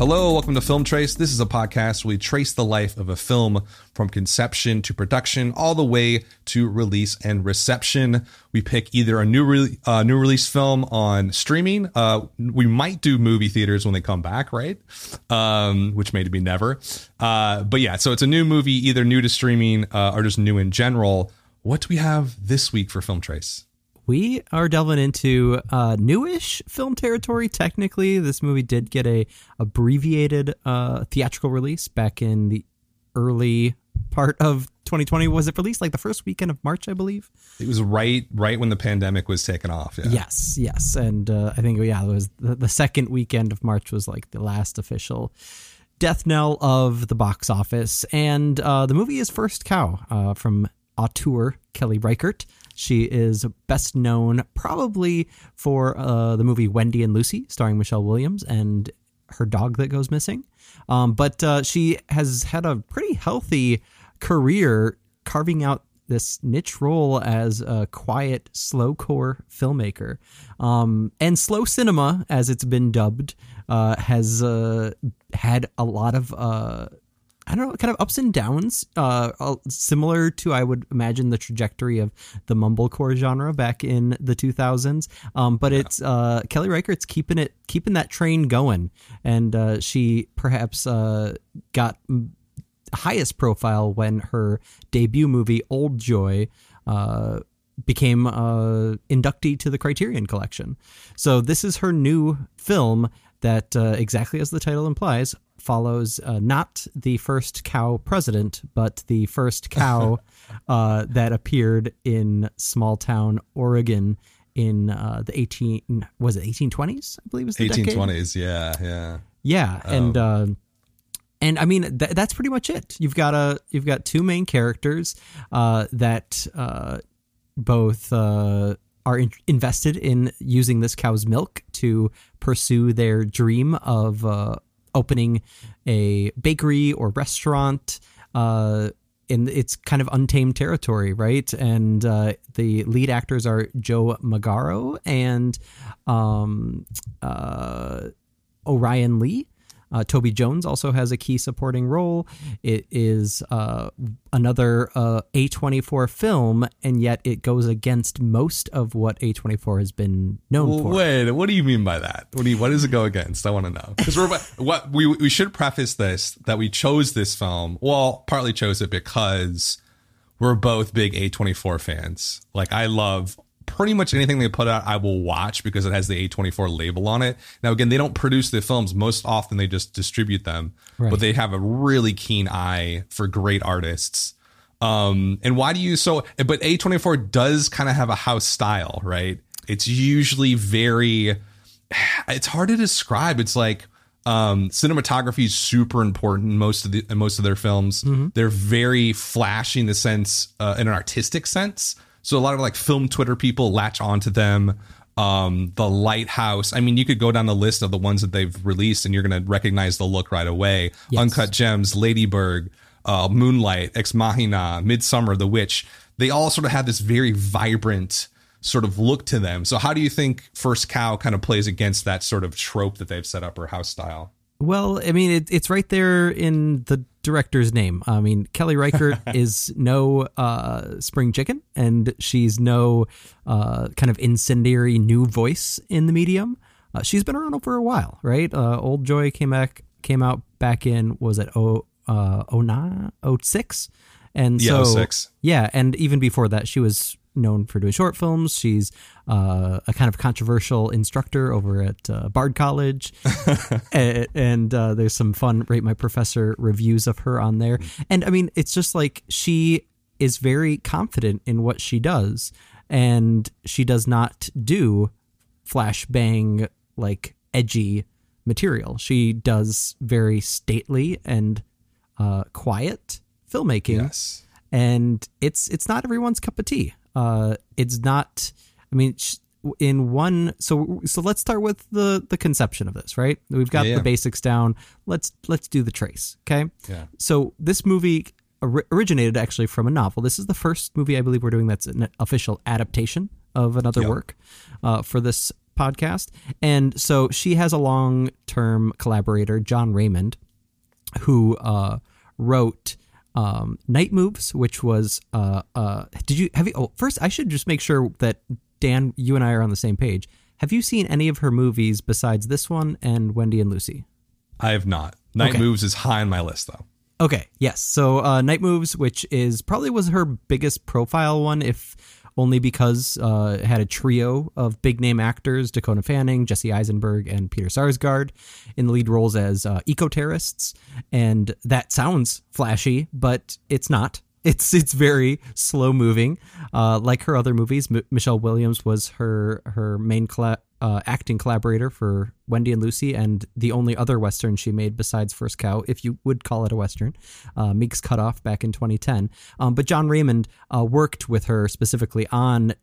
Hello, welcome to Film Trace. This is a podcast where we trace the life of a film from conception to production, all the way to release and reception. We pick either a new re- uh, new release film on streaming. Uh, we might do movie theaters when they come back, right? Um, which may be never. Uh, but yeah, so it's a new movie, either new to streaming uh, or just new in general. What do we have this week for Film Trace? We are delving into uh, newish film territory. Technically, this movie did get a abbreviated uh, theatrical release back in the early part of 2020. Was it released like the first weekend of March, I believe? It was right, right when the pandemic was taken off. Yeah. Yes, yes, and uh, I think yeah, it was the, the second weekend of March was like the last official death knell of the box office, and uh, the movie is First Cow uh, from auteur Kelly Reichardt. She is best known probably for uh, the movie Wendy and Lucy, starring Michelle Williams and her dog that goes missing. Um, but uh, she has had a pretty healthy career carving out this niche role as a quiet, slowcore filmmaker. Um, and slow cinema, as it's been dubbed, uh, has uh, had a lot of uh, I don't know, kind of ups and downs, uh, similar to I would imagine the trajectory of the mumblecore genre back in the 2000s. Um, but yeah. it's uh, Kelly Reichardt's keeping it, keeping that train going, and uh, she perhaps uh, got highest profile when her debut movie Old Joy uh, became uh, inductee to the Criterion Collection. So this is her new film that, uh, exactly as the title implies, follows uh, not the first cow president, but the first cow uh, that appeared in small town Oregon in uh, the 18 was it 1820s I believe was the 1820s decade? yeah yeah yeah and uh, and I mean th- that's pretty much it you've got a you've got two main characters uh, that uh, both are in- invested in using this cow's milk to pursue their dream of opening a bakery or restaurant. Uh, in it's kind of untamed territory, right? And uh, the lead actors are Joe Magaro and um, uh, Orion Lee. Uh, Toby Jones also has a key supporting role. It is uh, another uh, A24 film, and yet it goes against most of what A24 has been known well, for. Wait, what do you mean by that? What do you, what does it go against? I want to know because what we we should preface this that we chose this film. Well, partly chose it because we're both big A24 fans. Like I love pretty much anything they put out, I will watch because it has the A24 label on it. Now, again, they don't produce the films. Most often, they just distribute them, right. but they have a really keen eye for great artists. Um, and why do you so? But A24 does kind of have a house style, right? It's usually very. It's hard to describe. It's like um, cinematography is super important in most of the in most of their films. Mm-hmm. They're very flashy in the sense, uh, in an artistic sense. So a lot of like film Twitter people latch onto them. Um, the Lighthouse. I mean, you could go down the list of the ones that they've released, and you're going to recognize the look right away. Yes. Uncut Gems, Ladybird, uh, Moonlight, Ex Machina, Midsommar, The Witch. They all sort of have this very vibrant sort of look to them. So, how do you think First Cow kind of plays against that sort of trope that they've set up or house style? Well, I mean, it, it's right there in the director's name. I mean, Kelly Reichardt is no uh, spring chicken, and she's no uh, kind of incendiary new voice in the medium. Uh, she's been around for a while, right? Uh, Old Joy came back, came out back in was it oh uh, oh nine oh six, and yeah, so 06. yeah, and even before that, she was known for doing short films. She's uh, a kind of controversial instructor over at uh, Bard College, and, and uh, there's some fun "Rate My Professor" reviews of her on there. And I mean, it's just like she is very confident in what she does, and she does not do flashbang like edgy material. She does very stately and uh, quiet filmmaking. Yes. And it's it's not everyone's cup of tea uh, it's not. I mean, in one. So so let's start with the the conception of this. Right, we've got yeah, yeah. the basics down. Let's let's do the trace. Okay. Yeah. So this movie originated actually from a novel. This is the first movie I believe we're doing that's an official adaptation of another yep. work uh, for this podcast. And so she has a long term collaborator, Jon Raymond, who uh, wrote um, Night Moves, which was uh, uh, did you have you? Oh, first, I should just make sure that Dan, you and I are on the same page. Have you seen any of her movies besides this one and Wendy and Lucy? I have not. Night Okay. Moves is high on my list though. Okay, yes. So uh, Night Moves, which is probably was her biggest profile one, if only because uh, it had a trio of big name actors: Dakota Fanning, Jesse Eisenberg, and Peter Sarsgaard in the lead roles as uh, eco terrorists. And that sounds flashy, but it's not. It's it's very slow moving, uh, like her other movies. M- Michelle Williams was her her main uh, acting collaborator for Wendy and Lucy, and the only other western she made besides First Cow, if you would call it a western, uh, Meek's Cutoff back in 2010. Um, but Jon Raymond uh, worked with her specifically on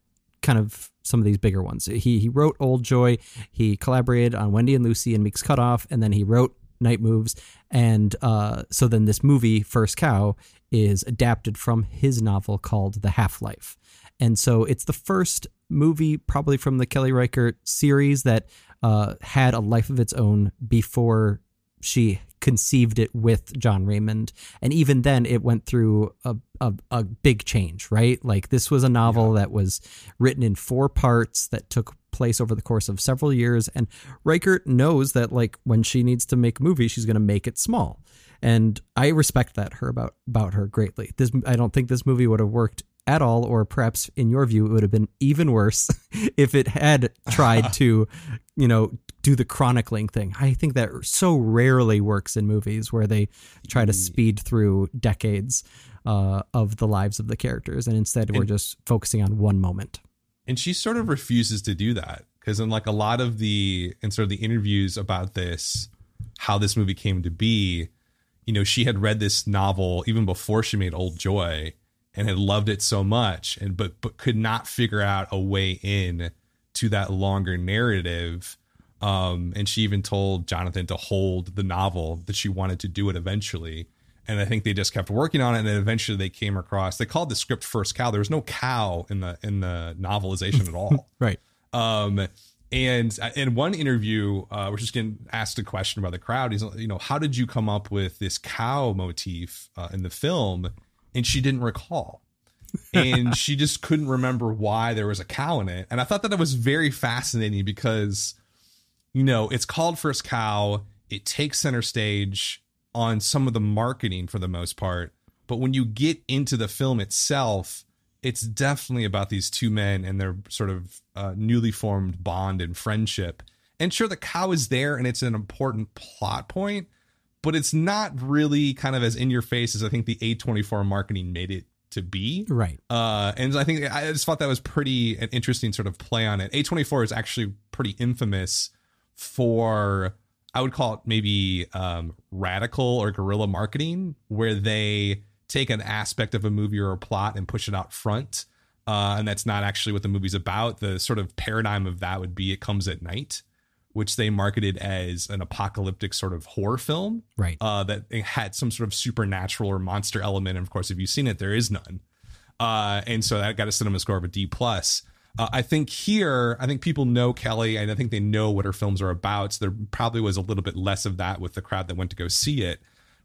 kind of some of these bigger ones. He he wrote Old Joy, he collaborated on Wendy and Lucy and Meek's Cutoff, and then he wrote Night Moves. And uh, so then this movie, First Cow, is adapted from his novel called The Half Life. And so it's the first movie, probably from the Kelly Reichardt series, that uh, had a life of its own before she conceived it with Jon Raymond. And even then, it went through a, a, a big change, right? Like, this was a novel that was written in four parts that took place over the course of several years. And Reichardt knows that, like, when she needs to make a movie, she's going to make it small. And I respect that her about about her greatly. This I don't think this movie would have worked at all, or perhaps in your view, it would have been even worse if it had tried to, you know, do the chronicling thing. I think that so rarely works in movies where they try to speed through decades uh, of the lives of the characters, and instead we're just focusing on one moment. and she sort of refuses to do that because in like a lot of the in sort of the interviews about this how this movie came to be you know she had read this novel even before she made old joy and had loved it so much and but but could not figure out a way in to that longer narrative um and she even told jonathan to hold the novel that she wanted to do it eventually and I think they just kept working on it, and then eventually they came across. They called the script first Cow." There was no cow in the in the novelization at all. Right. Um, and in one interview, uh, we're just getting asked a question by the crowd. He's, you know, how did you come up with this cow motif uh, in the film? And she didn't recall. and she just couldn't remember why there was a cow in it. And I thought that it was very fascinating because, you know, it's called First Cow. It takes center stage on some of the marketing for the most part. But when you get into the film itself, it's definitely about these two men and their sort of uh, newly formed bond and friendship. And sure, the cow is there and it's an important plot point, but it's not really kind of as in your face as I think the A24 marketing made it to be. Right. Uh, and I think I just thought that was pretty an interesting sort of play on it. A24 is actually pretty infamous for I would call it maybe um, radical or guerrilla marketing, where they take an aspect of a movie or a plot and push it out front. Uh, and that's not actually what the movie's about. The sort of paradigm of that would be It Comes at Night, which they marketed as an apocalyptic sort of horror film Right. uh, that it had some sort of supernatural or monster element. And of course, if you've seen it, there is none. Uh, and so that got a cinema score of a D plus. Uh, I think here, I think people know Kelly, and I think they know what her films are about. So there probably was a little bit less of that with the crowd that went to go see it,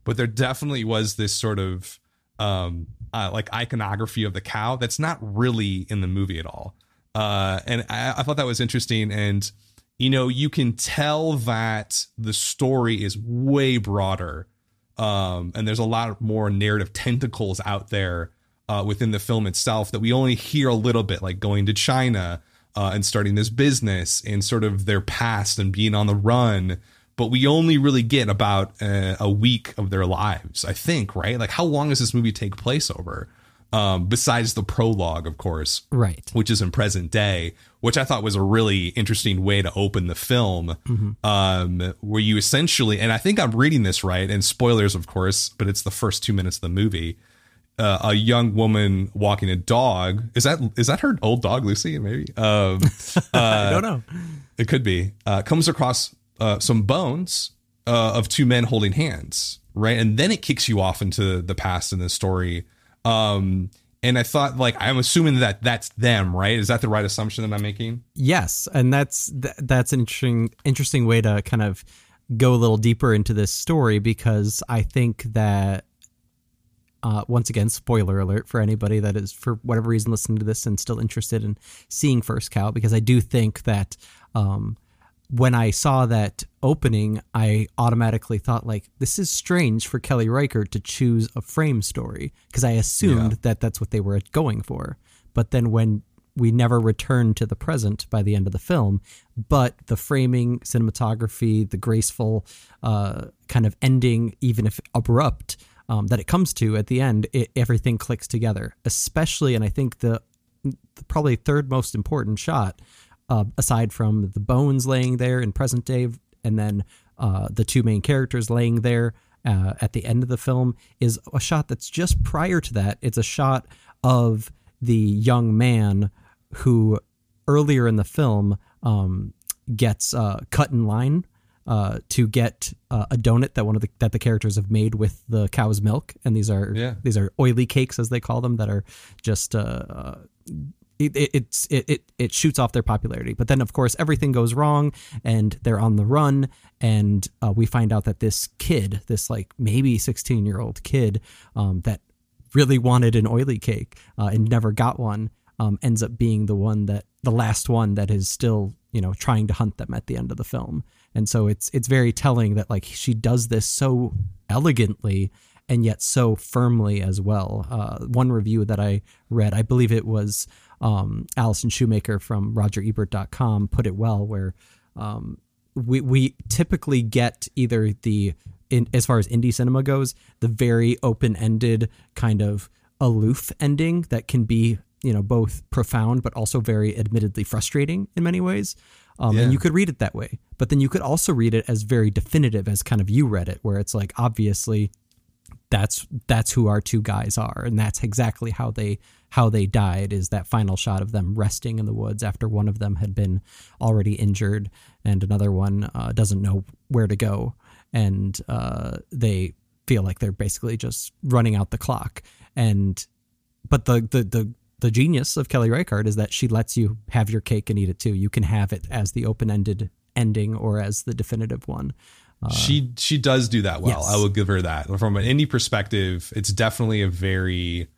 but there definitely was this sort of um, uh, like iconography of the cow that's not really in the movie at all. Uh, and I, I thought that was interesting. And you know, you can tell that the story is way broader, um, and there's a lot more narrative tentacles out there uh, within the film itself that we only hear a little bit, like going to China uh, and starting this business and sort of their past and being on the run. But we only really get about uh, a week of their lives, I think, right? Like, how long does this movie take place over? Um, besides the prologue, of course, Right. which is in present day, which I thought was a really interesting way to open the film, um, where you essentially, and I think I'm reading this right, and spoilers, of course, but it's the first two minutes of the movie. Uh, a young woman walking a dog. Is that is that her old dog, Lucy? Maybe. Um, I don't know. it could be. Uh, comes across uh, some bones uh, of two men holding hands, right? And then it kicks you off into the past in the story. Um, and I thought like I'm assuming that that's them, right? Is that the right assumption that I'm making? Yes, and that's th- that's an interesting interesting way to kind of go a little deeper into this story because I think that uh, once again, spoiler alert for anybody that is for whatever reason listening to this and still interested in seeing First Cow, because I do think that um, when I saw that opening, I automatically thought like this is strange for Kelly Reichardt to choose a frame story because I assumed Yeah. that that's what they were going for. But then when we never return to the present by the end of the film, but the framing, cinematography, the graceful uh, kind of ending, even if abrupt, um, that it comes to at the end, it, everything clicks together. Especially, and I think the, the probably third most important shot, uh, aside from the bones laying there in present day, and then uh, the two main characters laying there uh, at the end of the film, is a shot that's just prior to that. It's a shot of the young man who earlier in the film um, gets uh, cut in line uh, to get uh, a donut that one of the that the characters have made with the cow's milk, and these are Yeah. these are oily cakes as they call them that are just uh, uh, it, it, it's it, it it shoots off their popularity. But then of course everything goes wrong, and they're on the run, and uh, we find out that this kid, this like maybe sixteen year old kid, um, that really wanted an oily cake uh, and never got one, um, ends up being the one that the last one that is still you know trying to hunt them at the end of the film. And so it's it's very telling that like she does this so elegantly and yet so firmly as well. Uh, one review that I read, I believe it was um, Allison Shoemaker from RogerEbert.com, put it well, where um, we we typically get either the in, as far as indie cinema goes, the very open ended kind of aloof ending that can be you know both profound but also very admittedly frustrating in many ways. Um, Yeah. And you could read it that way, but then you could also read it as very definitive, as kind of you read it, where it's like obviously that's that's who our two guys are and that's exactly how they how they died is that final shot of them resting in the woods after one of them had been already injured and another one uh, doesn't know where to go and uh, they feel like they're basically just running out the clock and but the the the the genius of Kelly Reichardt is that she lets you have your cake and eat it too. You can have it as the open-ended ending or as the definitive one. she she does do that well. Uh, yes. I will give her that. From an indie perspective, it's definitely a very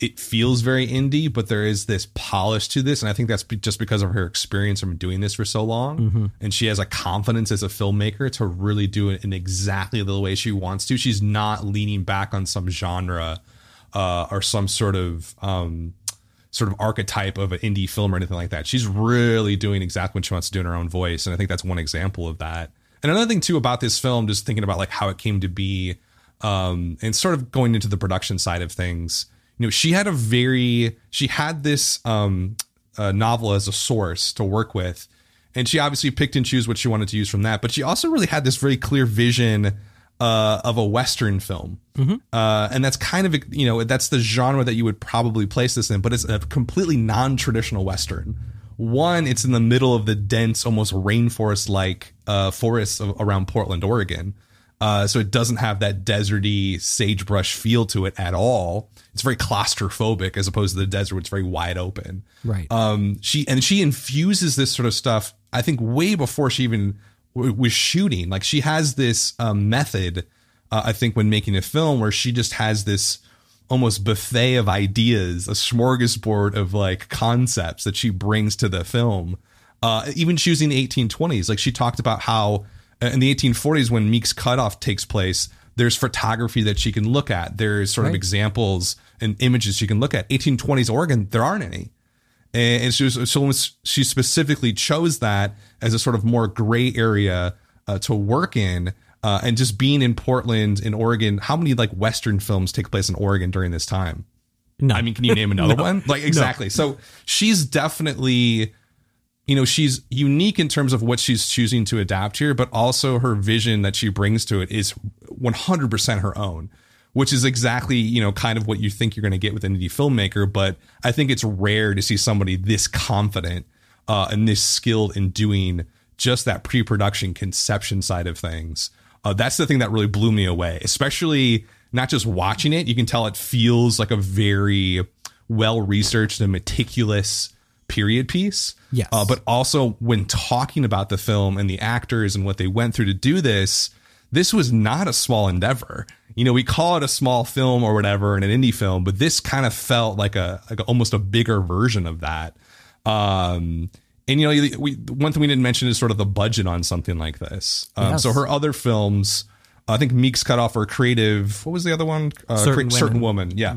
it feels very indie, but there is this polish to this, and I think that's just because of her experience from doing this for so long, Mm-hmm. and she has a confidence as a filmmaker to really do it in exactly the way she wants to. She's not leaning back on some genre uh, or some sort of um, sort of archetype of an indie film or anything like that. She's really doing exactly what she wants to do in her own voice, and I think that's one example of that. And another thing too about this film, just thinking about like how it came to be, um, and sort of going into the production side of things. You know, she had a very she had this um, uh, novel as a source to work with, and she obviously picked and chose what she wanted to use from that. But she also really had this very clear vision uh, of a western film, uh, and that's kind of you know that's the genre that you would probably place this in, but it's a completely non-traditional western. One, it's in the middle of the dense, almost rainforest-like uh, forests of, around Portland, Oregon. Uh, so it doesn't have that deserty sagebrush feel to it at all. It's very claustrophobic as opposed to the desert, which is very wide open. Right. Um, she and she infuses this sort of stuff. I think way before she even w- was shooting. Like she has this um, method. Uh, I think when making a film, where she just has this almost buffet of ideas, a smorgasbord of like concepts that she brings to the film. Uh, even choosing the 1820s, like she talked about how uh, in the 1840s when Meek's cutoff takes place, there's photography that she can look at. There's sort of examples and images she can look at. 1820s Oregon, there aren't any. And she was so she specifically chose that as a sort of more gray area uh, to work in uh, and just being in portland in oregon how many like western films take place in oregon during this time? No. i mean can you name another one? Like exactly. So she's definitely you know she's unique in terms of what she's choosing to adapt here but also her vision that she brings to it is 100% her own which is exactly you know kind of what you think you're going to get with an indie filmmaker but i think it's rare to see somebody this confident uh, and this skilled in doing just that pre-production conception side of things. Uh, that's the thing that really blew me away especially not just watching it you can tell it feels like a very well researched and meticulous period piece. Yes. Uh, but also when talking about the film and the actors and what they went through to do this, this was not a small endeavor. You know, we call it a small film or whatever in an indie film, but this kind of felt like a like a, almost a bigger version of that. Um, and you know, we one thing we didn't mention is sort of the budget on something like this. Um, Yes. So her other films, I think Meek's Cutoff her creative. What was the other one? Uh, Certain Cre- certain woman. Yeah.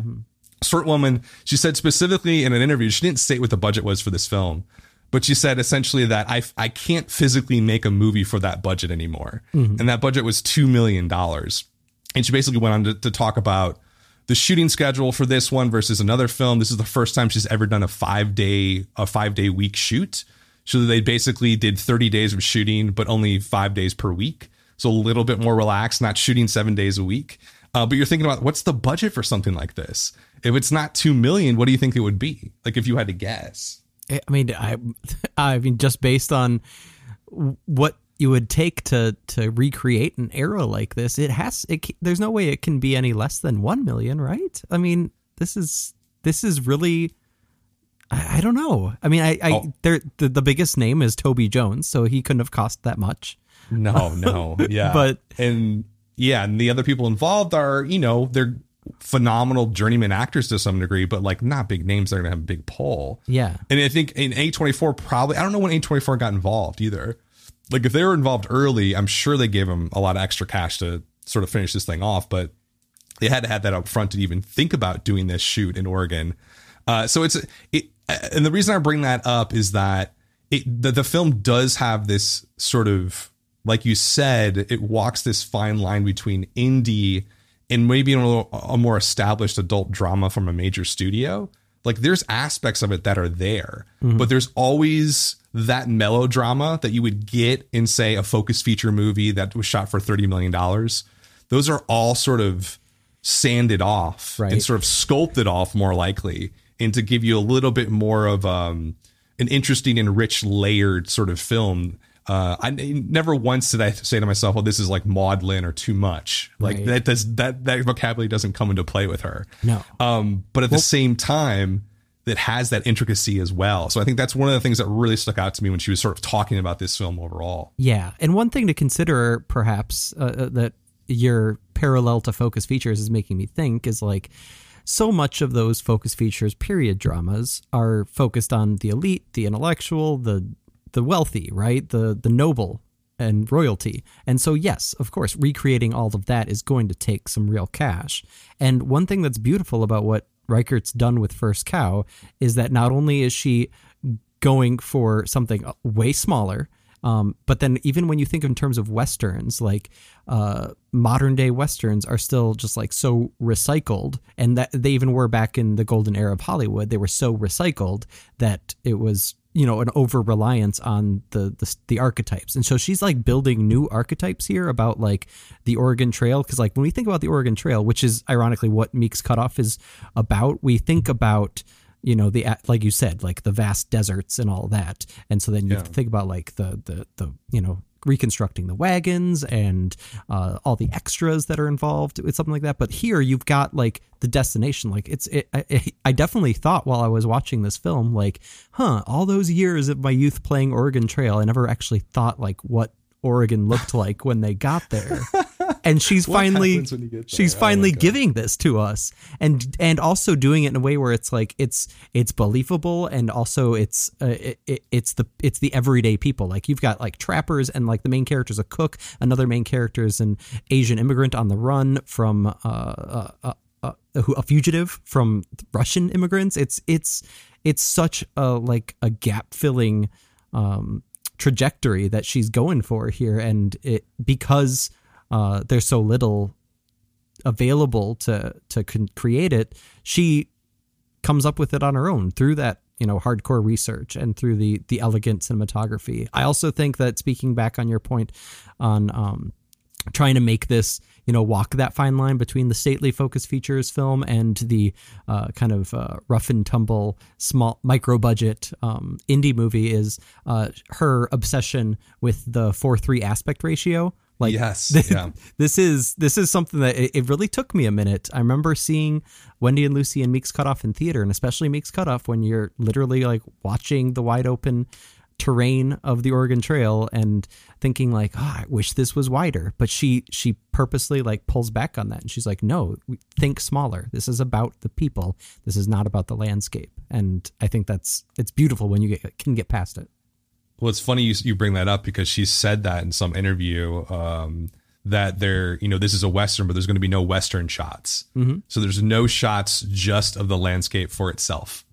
Certain woman. She said specifically in an interview, she didn't state what the budget was for this film, but she said essentially that I I can't physically make a movie for that budget anymore, and that budget was two million dollars. And she basically went on to, to talk about the shooting schedule for this one versus another film. This is the first time she's ever done a five day a five day week shoot. So they basically did 30 days of shooting, but only five days per week. So a little bit more relaxed, not shooting seven days a week. Uh, but you're thinking about what's the budget for something like this? If it's not two million, what do you think it would be? Like if you had to guess. I mean, I, I mean, just based on what you would take to to recreate an era like this, it has. It, there's no way it can be any less than one million, right? I mean, this is this is really. I, I don't know. I mean, I, I Oh. there the, the biggest name is Toby Jones, so he couldn't have cost that much. No, no, yeah, But- and yeah, and the other people involved are you know they're phenomenal journeyman actors to some degree, but like not big names that are gonna have a big pull. Yeah, And I think in A24 probably I don't know when A24 got involved either. Like if they were involved early, I'm sure they gave them a lot of extra cash to sort of finish this thing off, but they had to have that up front to even think about doing this shoot in Oregon. Uh, so it's it, and the reason I bring that up is that it the, the film does have this sort of like you said, it walks this fine line between indie and maybe a, little, a more established adult drama from a major studio. Like there's aspects of it that are there, but there's always that melodrama that you would get in say a focus feature movie that was shot for 30 million dollars. Those are all sort of sanded off Right. and sort of sculpted off more likely and to give you a little bit more of um, an interesting and rich layered sort of film uh, I never once did I say to myself, "Well, this is like maudlin or too much." Like Right. that does that that vocabulary doesn't come into play with her. No. Um, but at the same time, that has that intricacy as well. So I think that's one of the things that really stuck out to me when she was sort of talking about this film overall. Yeah, and one thing to consider, perhaps, uh, uh, that your parallel to focus features is making me think is like so much of those focus features period dramas are focused on the elite, the intellectual, the the wealthy, right? The the noble and royalty. And so yes, of course, recreating all of that is going to take some real cash. And one thing that's beautiful about what Reichardt's done with First Cow is that not only is she going for something way smaller. Um, but then even when you think in terms of westerns, like uh, modern day westerns are still just like so recycled, and that they even were back in the golden era of Hollywood. They were so recycled that it was you know an over reliance on the, the the archetypes, and so she's like building new archetypes here about like the Oregon Trail. Because like when we think about the Oregon Trail, which is ironically what Meek's Cutoff is about, we think about you know the like you said like the vast deserts and all that. And so then you Yeah. think about like the the the you know reconstructing the wagons and uh, all the extras that are involved with something like that. But here you've got like the destination. Like it's it, I, I definitely thought while i was watching this film like huh all those years of my youth playing oregon trail i never actually thought like what oregon looked like when they got there and she's finally happens when you get she's? Oh finally giving this to us and and also doing it in a way where it's like it's it's believable and also it's uh, it, it, it's the it's the everyday people. Like you've got like trappers and like the main character is a cook. Another main character is an asian immigrant on the run from uh, uh, uh, uh, a fugitive from russian immigrants. It's it's it's such a like a gap filling um trajectory that she's going for here. And it because uh there's so little available to to create it she comes up with it on her own through that you know hardcore research and through the the elegant cinematography. I also think that speaking back on your point on um trying to make this you know walk that fine line between the stately focus features film and the uh, kind of uh, rough and tumble small micro budget um, indie movie is uh, her obsession with the 4-3 aspect ratio Like Yes, yeah. this is this is something that it, it really took me a minute. I remember seeing Wendy and Lucy and Meek's Cutoff in theater, and especially Meek's Cutoff when you're literally like watching the wide open terrain of the Oregon Trail and thinking like, oh, I wish this was wider. But she she purposely like pulls back on that and she's like, no, think smaller. This is about the people. This is not about the landscape. And I think that's it's beautiful when you get, can get past it. Well, it's funny you, you bring that up because she said that in some interview um, that there, you know, this is a Western, but there's going to be no Western shots. So there's no shots just of the landscape for itself,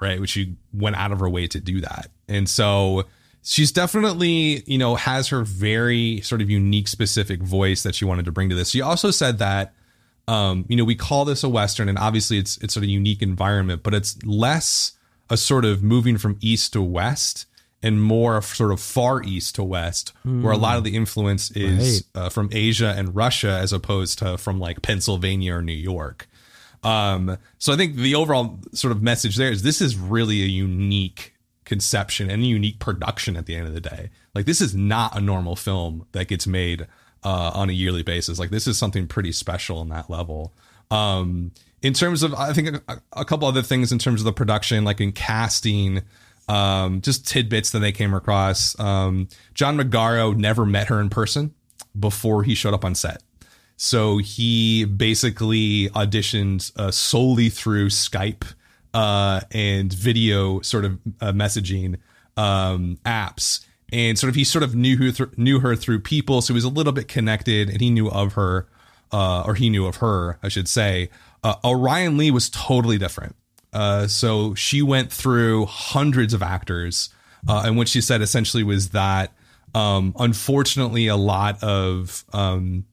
right? Which she went out of her way to do that. And so she's definitely, you know, has her very sort of unique, specific voice that she wanted to bring to this. She also said that um, you know, we call this a western, and obviously it's it's sort of unique environment, but it's less a sort of moving from east to west and more of sort of far east to west, where a lot of the influence is uh, from Asia and Russia as opposed to from like Pennsylvania or New York. Um, so I think the overall sort of message there is this is really a unique conception and a unique production at the end of the day. Like this is not a normal film that gets made uh, on a yearly basis. Like this is something pretty special on that level. Um, in terms of, I think a, a couple other things in terms of the production, like in casting, um, just tidbits that they came across. Um, John Magaro never met her in person before he showed up on set. So he basically auditioned uh, solely through Skype uh, and video sort of uh, messaging um, apps, and sort of he sort of knew who th- knew her through people, so he was a little bit connected, and he knew of her, uh, or he knew of her, I should say. Uh, Orion Lee was totally different. Uh, so she went through hundreds of actors, uh, and what she said essentially was that, um, unfortunately, a lot of um,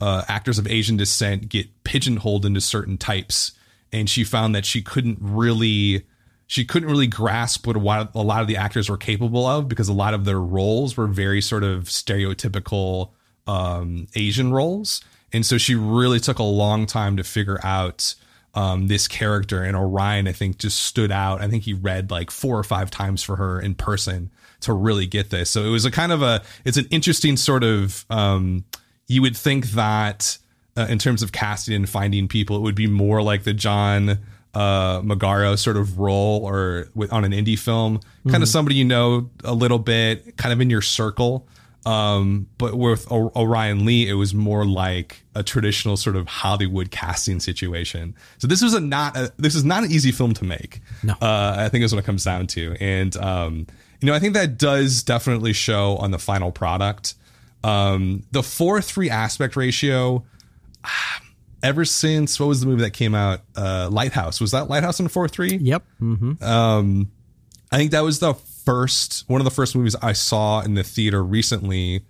uh, actors of Asian descent get pigeonholed into certain types, and she found that she couldn't really she couldn't really grasp what a lot, of the actors were capable of because a lot of their roles were very sort of stereotypical um, Asian roles, and so she really took a long time to figure out um, this character. And Orion, I think, just stood out. I think he read like four or five times for her in person to really get this. So it was a kind of a it's an interesting sort of um, you would think that uh, in terms of casting and finding people, it would be more like the John uh, Magaro sort of role or with on an indie film, kind of somebody you know a little bit, kind of in your circle. Um, but with o- Orion Lee, it was more like a traditional sort of Hollywood casting situation. So this was a not a, this is not an easy film to make. No. uh, I think is what it comes down to, and um, you know, I think that does definitely show on the final product. Um, the four three aspect ratio. Ever since what was the movie that came out? Uh, Lighthouse was that Lighthouse in four three? Yep. hmm I think that was the first one of the first movies I saw in the theater recently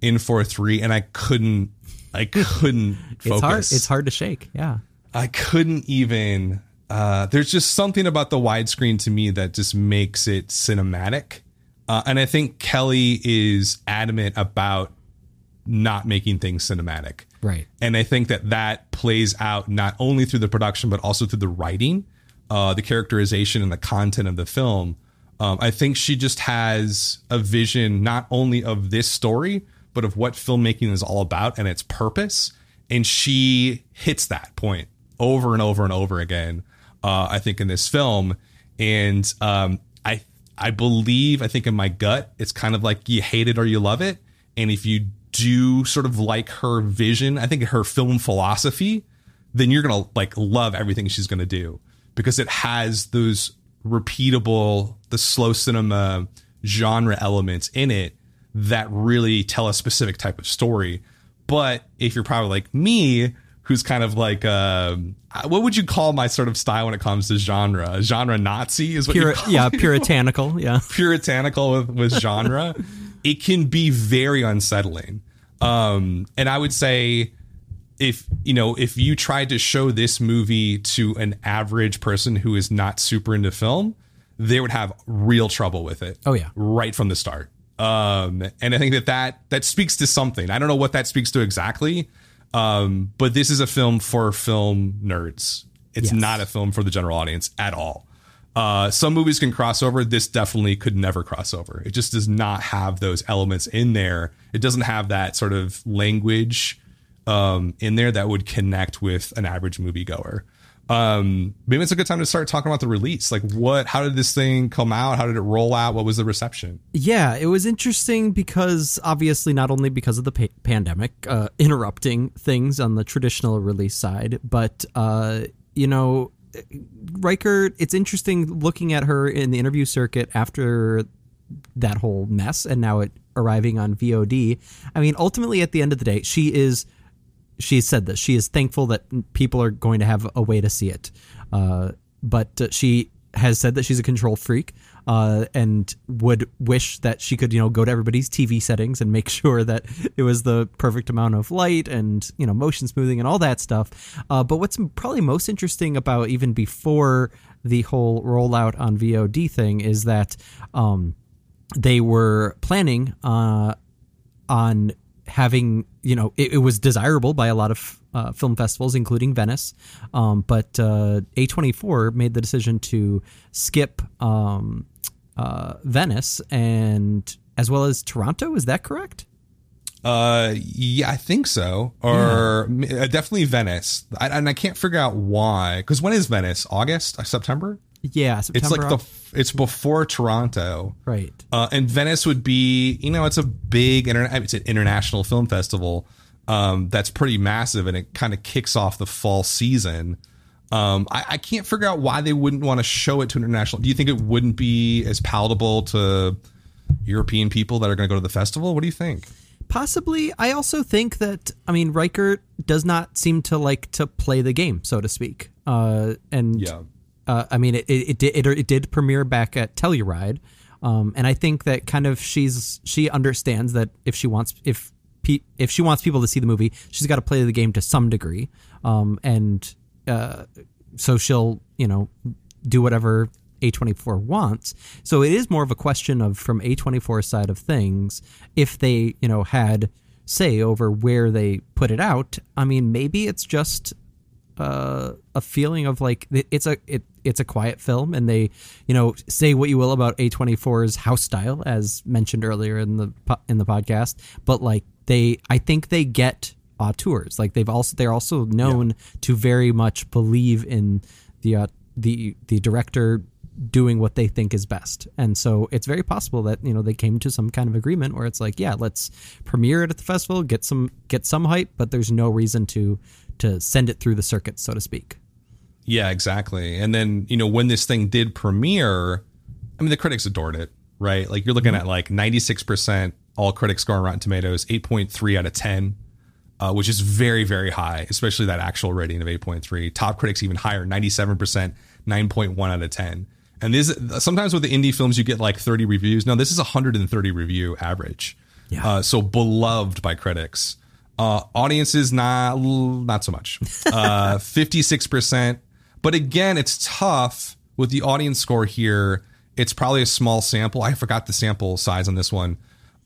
in four three, and I couldn't, I couldn't focus. It's hard. It's hard to shake. Yeah. I couldn't even. Uh, there's just something about the widescreen to me that just makes it cinematic, uh, and I think Kelly is adamant about not making things cinematic. Right. And I think that that plays out not only through the production, but also through the writing, uh, the characterization, and the content of the film. Um, I think she just has a vision not only of this story, but of what filmmaking is all about and its purpose. And she hits that point over and over and over again. Uh, I think in this film, and um, I I believe I think in my gut, it's kind of like you hate it or you love it. And if you do sort of like her vision, I think her film philosophy, then you're gonna like love everything she's gonna do because it has those repeatable, the slow cinema genre elements in it that really tell a specific type of story. But if you're probably like me, who's kind of like, um, what would you call my sort of style when it comes to genre? Genre Nazi is what Puri- you call yeah. Puritanical. Yeah. puritanical with, with genre, it can be very unsettling. Um, and I would say if you know if you tried to show this movie to an average person who is not super into film, they would have real trouble with it. Oh, yeah. right from the start. Um, and I think that that that speaks to something. I don't know what that speaks to exactly, um, but this is a film for film nerds. It's Yes. not a film for the general audience at all. Uh, some movies can cross over. This definitely could never cross over. It just does not have those elements in there. It doesn't have that sort of language um, in there that would connect with an average moviegoer. Um, maybe it's a good time to start talking about the release. Like, what? How did this thing come out? How did it roll out? What was the reception? Yeah, it was interesting because obviously not only because of the pa- pandemic uh, interrupting things on the traditional release side, but uh, you know, Riker. It's interesting looking at her in the interview circuit after that whole mess, and now it arriving on VOD. I mean, ultimately, at the end of the day, she is she said this. She is thankful that people are going to have a way to see it. Uh, but uh, she has said that she's a control freak uh, and would wish that she could, you know, go to everybody's TV settings and make sure that it was the perfect amount of light and, you know, motion smoothing and all that stuff. Uh, but what's probably most interesting about even before the whole rollout on VOD thing is that um, they were planning uh, on having you know it, it, was desirable by a lot of uh, film festivals including venice. Um, but uh, a24 made the decision to skip um, uh, venice and as well as toronto. Is that correct? Uh yeah i think so. Or yeah. Uh, definitely venice. I, and i can't figure out why. Because when is venice? August? September yeah, September it's like the it's before Toronto, right? Uh, and Venice would be, you know, it's a big internet, it's an international film festival um, that's pretty massive, and it kind of kicks off the fall season. Um, I, I, can't figure out why they wouldn't want to show it to international. Do you think it wouldn't be as palatable to European people that are going to go to the festival? What do you think? Possibly. I also think that I mean Riker does not seem to like to play the game, so to speak. Uh, and yeah uh, I mean, it, it, it, did, it, it did premiere back at Telluride. Um, and I think that kind of she's she understands that if she wants if pe- if she wants people to see the movie, she's got to play the game to some degree, um, and uh, so she'll you know do whatever A24 wants. So it is more of a question of from A24 side of things if they you know had say over where they put it out. I mean, maybe it's just uh, a feeling of like it's a it, it's a quiet film, and they you know say what you will about A24's house style, as mentioned earlier in the in the podcast, but like they I think they get auteurs like they've also they're also known yeah. to very much believe in the uh, the the director doing what they think is best. And so it's very possible that, you know, they came to some kind of agreement where it's like, yeah, let's premiere it at the festival, get some get some hype, but there's no reason to to send it through the circuit, so to speak. Yeah, exactly. And then, you know, when this thing did premiere, I mean, the critics adored it, right? Like you're looking mm-hmm. at like 96% all critics score on Rotten Tomatoes, 8.3 out of 10, uh, which is very, very high, especially that actual rating of 8.3. Top critics even higher, 97%, 9.1 out of 10. And this sometimes with the indie films you get like 30 reviews. No, this is 130 review average. Yeah. Uh, so beloved by critics. Uh, audiences not not so much. Uh, Fifty six percent. But again, it's tough with the audience score here. It's probably a small sample. I forgot the sample size on this one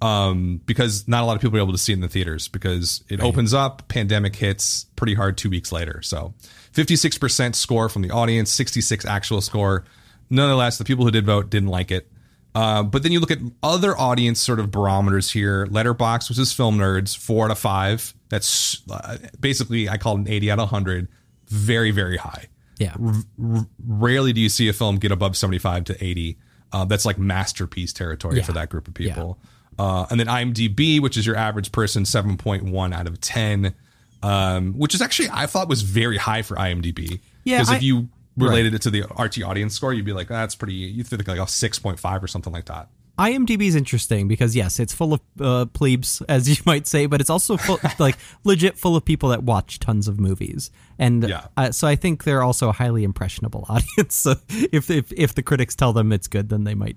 um, because not a lot of people are able to see it in the theaters because it right. opens up, pandemic hits pretty hard two weeks later. So 56% score from the audience, 66 actual score. Nonetheless, the people who did vote didn't like it. Uh, but then you look at other audience sort of barometers here. Letterboxd, which is film nerds, four out of five. That's uh, basically I call it an eighty out of hundred. Very very high. Yeah. R- rarely do you see a film get above seventy five to eighty. Uh, that's like masterpiece territory yeah. for that group of people. Yeah. Uh, and then IMDb, which is your average person, seven point one out of ten, um, which is actually I thought was very high for IMDb. Yeah. Because if you related right. it to the RT audience score, you'd be like, that's pretty. You'd think like a six point five or something like that. IMDb is interesting because yes, it's full of uh, plebes, as you might say, but it's also full, like legit full of people that watch tons of movies, and yeah. uh, so I think they're also a highly impressionable audience. So if if if the critics tell them it's good, then they might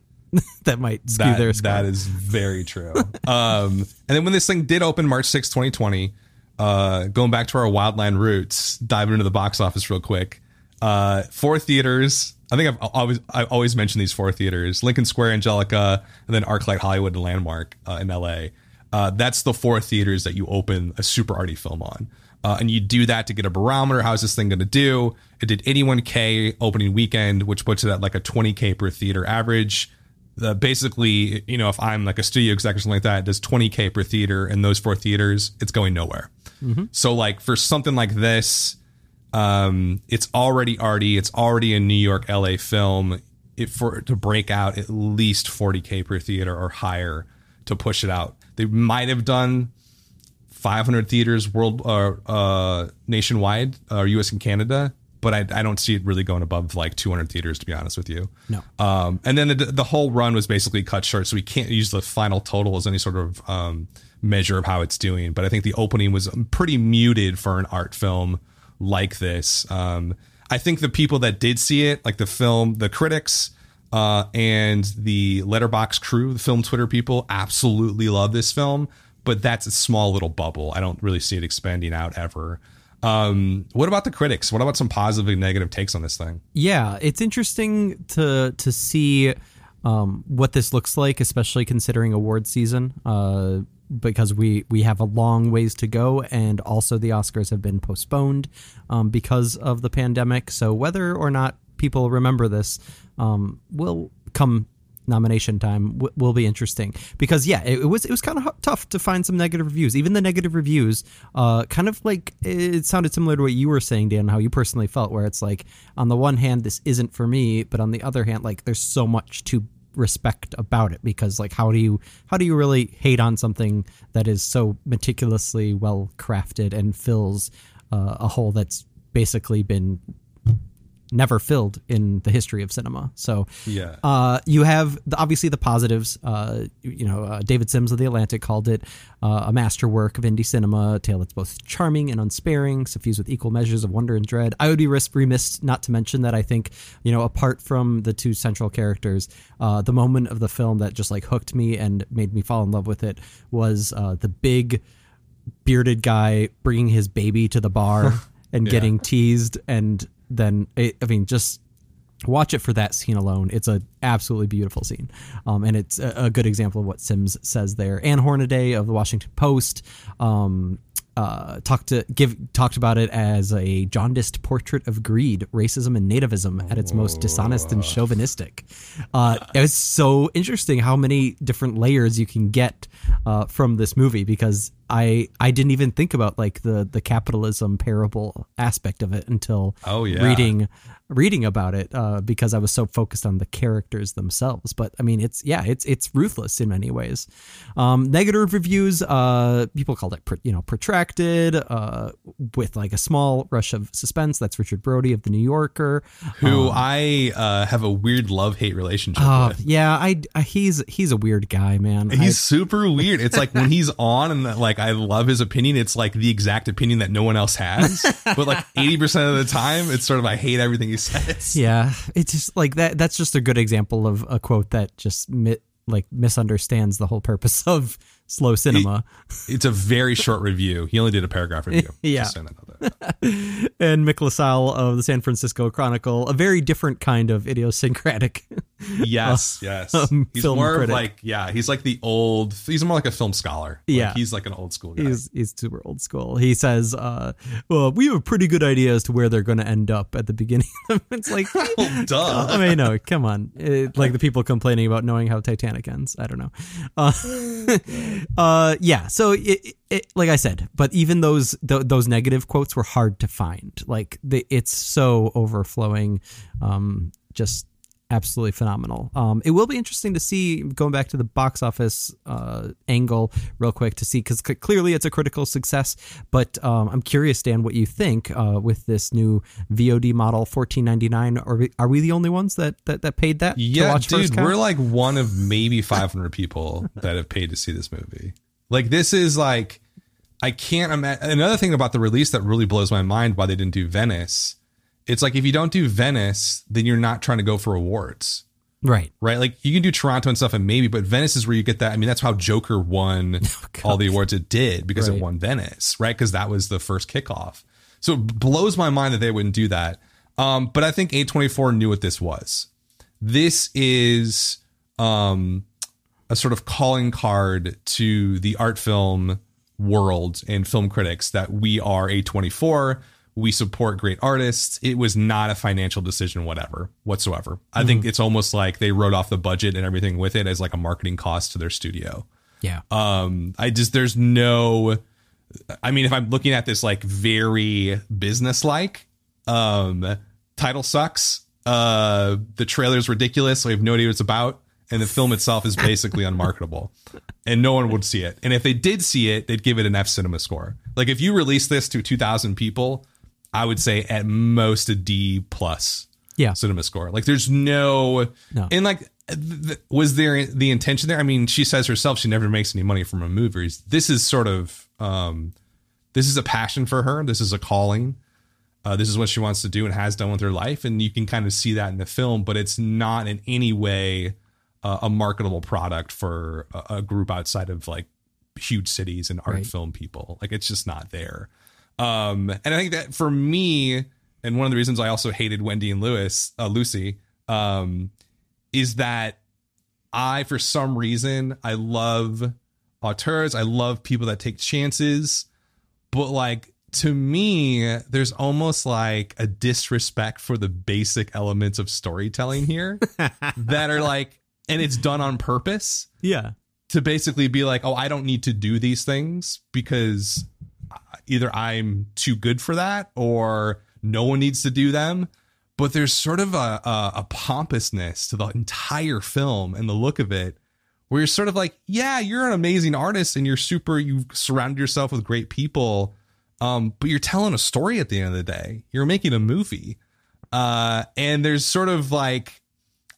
that might skew that, their score. That is very true. um, and then when this thing did open March 6, 2020, uh, going back to our Wildland roots, diving into the box office real quick. Uh, four theaters. I think I've always I always mention these four theaters: Lincoln Square, Angelika, and then ArcLight Hollywood and Landmark uh, in LA. Uh, that's the four theaters that you open a super arty film on. uh, and you do that to get a barometer. How's this thing going to do? It did 81k opening weekend, which puts it at like a 20k per theater average. Uh, basically, you know, if I'm like a studio exec or something like that, it does 20k per theater in those four theaters. It's going nowhere. So like for something like this, um, it's already arty. It's already a New York, LA film. It for to break out at least 40k per theater or higher to push it out. They might have done 500 theaters world uh, uh, nationwide, or uh, U.S. and Canada, but I, I don't see it really going above like 200 theaters to be honest with you. No. Um, and then the, the whole run was basically cut short, so we can't use the final total as any sort of um, measure of how it's doing. But I think the opening was pretty muted for an art film like this. Um, I think the people that did see it, like the film, the critics, uh, and the Letterboxd crew, the film Twitter people, absolutely love this film. But that's a small little bubble. I don't really see it expanding out ever. Um, what about the critics? What about some positive and negative takes on this thing? Yeah, it's interesting to to see um, what this looks like, especially considering award season, uh, because we we have a long ways to go, and also the Oscars have been postponed um, because of the pandemic. So whether or not people remember this um, will come nomination time w- will be interesting because yeah it, it was it was kind of h- tough to find some negative reviews even the negative reviews uh kind of like it sounded similar to what you were saying Dan how you personally felt where it's like on the one hand this isn't for me but on the other hand like there's so much to respect about it because like how do you how do you really hate on something that is so meticulously well crafted and fills uh, a hole that's basically been never filled in the history of cinema. So Yeah. uh, you have the, obviously the positives. Uh, you know, uh, David Sims of the Atlantic called it uh, a masterwork of indie cinema, a tale that's both charming and unsparing, suffused with equal measures of wonder and dread. I would be risk remiss not to mention that I think you know, apart from the two central characters, uh, the moment of the film that just like hooked me and made me fall in love with it was uh, the big bearded guy bringing his baby to the bar and getting teased and then it, i mean just watch it for that scene alone. It's an absolutely beautiful scene. Um, and it's a, a good example of what sims says there. Ann Hornaday of the washington post um, uh, talked to give talked about it as a jaundiced portrait of greed, racism, and nativism at its most dishonest and chauvinistic. Uh, it was so interesting how many different layers you can get uh, from this movie because I I didn't even think about like the the capitalism parable aspect of it until Oh, yeah. reading reading about it uh, because I was so focused on the characters themselves. But I mean, it's yeah, it's it's ruthless in many ways. Um, negative reviews, uh, people called it you know protracted, uh, with like a small rush of suspense. That's Richard Brody of the New Yorker. Who I uh, have a weird love hate relationship Oh with. yeah, I, I he's he's a weird guy, man. I- He's super weird. It's like when he's on and that, like I love his opinion. It's like the exact opinion that no one else has. But like eighty percent of the time, it's sort of I hate everything he says. Yeah, it's just like that. That's just a good example of a quote that just mi- like misunderstands the whole purpose of slow cinema. It's a very short review. He only did a paragraph review. Yeah. Just so I know that. and Mick LaSalle of the San Francisco Chronicle, a very different kind of idiosyncratic. Yes, yes. um, he's more of like yeah. He's like the old. He's more like a film scholar. Like, Yeah. he's like an old school guy. He's he's super old school. He says, uh, "Well, we have a pretty good idea as to where they're going to end up at the beginning." it's like, Oh, duh. I mean, no, come on. It, like the people complaining about knowing how Titanic ends. I don't know. Uh, uh, yeah. So, it, it, like I said, but even those th- those negative quotes were hard to find. Like the, it's so overflowing. Um, just absolutely phenomenal. Um, it will be interesting to see going back to the box office uh, angle real quick to see because c- clearly it's a critical success. But um, I'm curious, Dan, what you think uh, with this new VOD model, 14.99. Are we, are we the only ones that that, that paid that? to Yeah, dude, we're like one of maybe 500 people that have paid to see this movie. Like, this is like, I can't imagine. Another thing about the release that really blows my mind why they didn't do Venice. It's like if you don't do Venice, then you're not trying to go for awards, right. right? Like you can do Toronto and stuff, and maybe, but Venice is where you get that. I mean, that's how Joker won all the awards it did because Oh, Right. it won Venice, right? Because that was the first kickoff. So it blows my mind that they wouldn't do that. Um, but I think A24 knew what this was. This is um, a sort of calling card to the art film world and film critics that we are A24. We support great artists. It was not a financial decision, whatever, whatsoever. I think it's almost like they wrote off the budget and everything with it as like a marketing cost to their studio. Yeah. Um, I just there's no. I mean, if I'm looking at this like very business-like, um, title sucks. Uh, the trailer's ridiculous. So I have no idea what it's about, and the film itself is basically unmarketable, and no one would see it. And if they did see it, they'd give it an F cinema score. Like if you release this to 2,000 people, I would say at most a D plus yeah. cinema score. Like there's no, No. and like, th- was there the intention there? I mean, she says herself she never makes any money from her movies. This is sort of, um, this is a passion for her. This is a calling. Uh, this is what she wants to do and has done with her life, and you can kind of see that in the film. But it's not in any way uh, a marketable product for a, a group outside of like huge cities and art Right. film people. Like it's just not there. Um, and I think that for me, and one of the reasons I also hated Wendy and Lewis, uh, Lucy, um, is that I, for some reason, I love auteurs. I love people that take chances, but like to me, there's almost like a disrespect for the basic elements of storytelling here that are like, and it's done on purpose Yeah. to basically be like, oh, I don't need to do these things because either I'm too good for that or no one needs to do them. But there's sort of a, a, a pompousness to the entire film and the look of it where you're sort of like, yeah, you're an amazing artist and you're super, you've surrounded yourself with great people. Um, but you're telling a story at the end of the day. You're making a movie. Uh, and there's sort of like,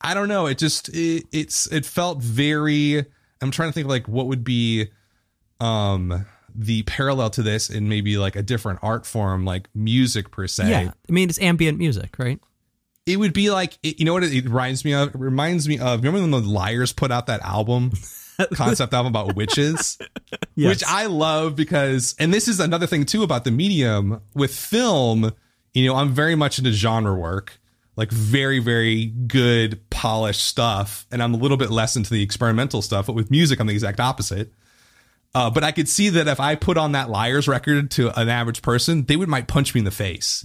I don't know. It just it, it's it felt very. I'm trying to think like what would be, um, the parallel to this in maybe like a different art form, like music per se. Yeah. I mean, it's ambient music, right? It would be like it, you know what it, it reminds me of. It reminds me of remember when the Liars put out that album, concept album about witches, Yes. which I love because, and this is another thing too about the medium with film. You know, I'm very much into genre work, like very, very good, polished stuff, and I'm a little bit less into the experimental stuff. But with music, I'm the exact opposite. Uh, but I could see that if I put on that Liars record to an average person, they would might punch me in the face,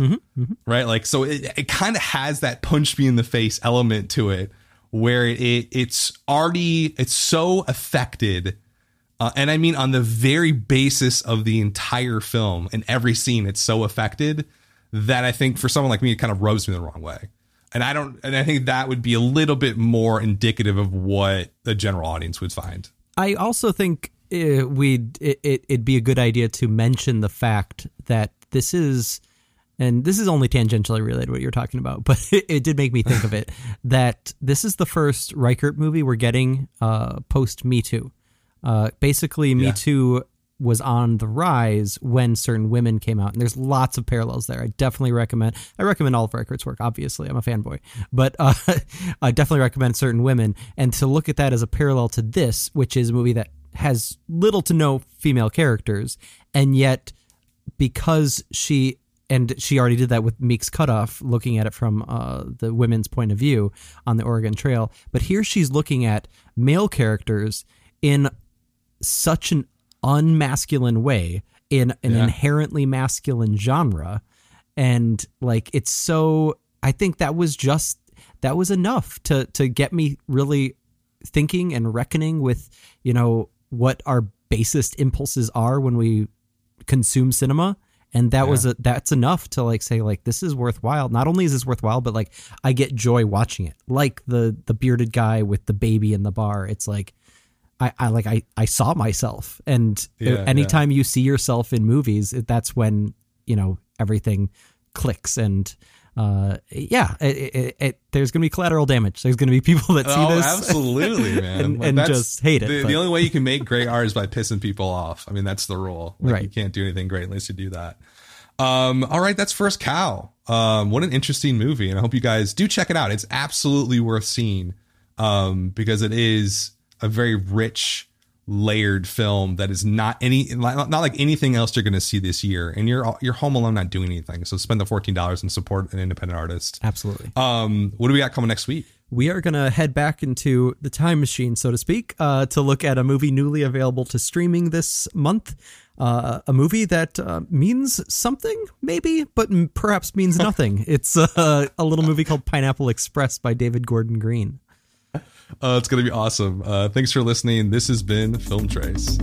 right? Like, so it, it kind of has that punch me in the face element to it, where it, it's already it's so affected uh, and I mean, on the very basis of the entire film and every scene, it's so affected that I think for someone like me, it kind of rubs me the wrong way. And I don't, and I think that would be a little bit more indicative of what the general audience would find. I also think uh, we'd it, it, it'd be a good idea to mention the fact that this is, and this is only tangentially related to what you're talking about, but it, it did make me think of it that this is the first Reichardt movie we're getting uh, post Me Too. Uh, basically, Me Yeah. Too was on the rise when certain women came out, and there's lots of parallels there. I definitely recommend. I recommend all of Reichardt's work. Obviously, I'm a fanboy, but uh, I definitely recommend certain women, and to look at that as a parallel to this, which is a movie that has little to no female characters, and yet because she and she already did that with Meek's Cutoff, looking at it from uh, the women's point of view on the Oregon Trail. But here she's looking at male characters in such an unmasculine way, in an Yeah. inherently masculine genre. And like, it's so, I think that was just, that was enough to, to get me really thinking and reckoning with, you know, what our basest impulses are when we consume cinema. And that was a, that's enough to like say like this is worthwhile. Not only is this worthwhile but like i get joy watching it. Like the the bearded guy with the baby in the bar. It's like i i like i i saw myself. And Yeah, anytime you see yourself in movies it- that's when you know everything clicks. And uh yeah it, it, it, there's gonna be collateral damage there's gonna be people that see oh, this absolutely, man. and- Like, and just hate it, The, the only way you can make great art is by pissing people off. I mean, that's the rule. Like, You can't do anything great unless you do that. Um, all right, that's First Cow. Um, what an interesting movie, and I hope you guys do check it out. It's absolutely worth seeing um, because it is a very rich, layered film that is not any not not like anything else you're going to see this year. And you're you're home alone, not doing anything. So spend the fourteen dollars and support an independent artist. absolutely Um, what do we got coming next week? we are going to head back into the time machine, so to speak, uh, to look at a movie newly available to streaming this month. uh, a movie that uh, means something, maybe, but m- perhaps means nothing. it's uh, a little movie called Pineapple Express by David Gordon Green. Uh, it's going to be awesome. Uh, thanks for listening. This has been Film Trace.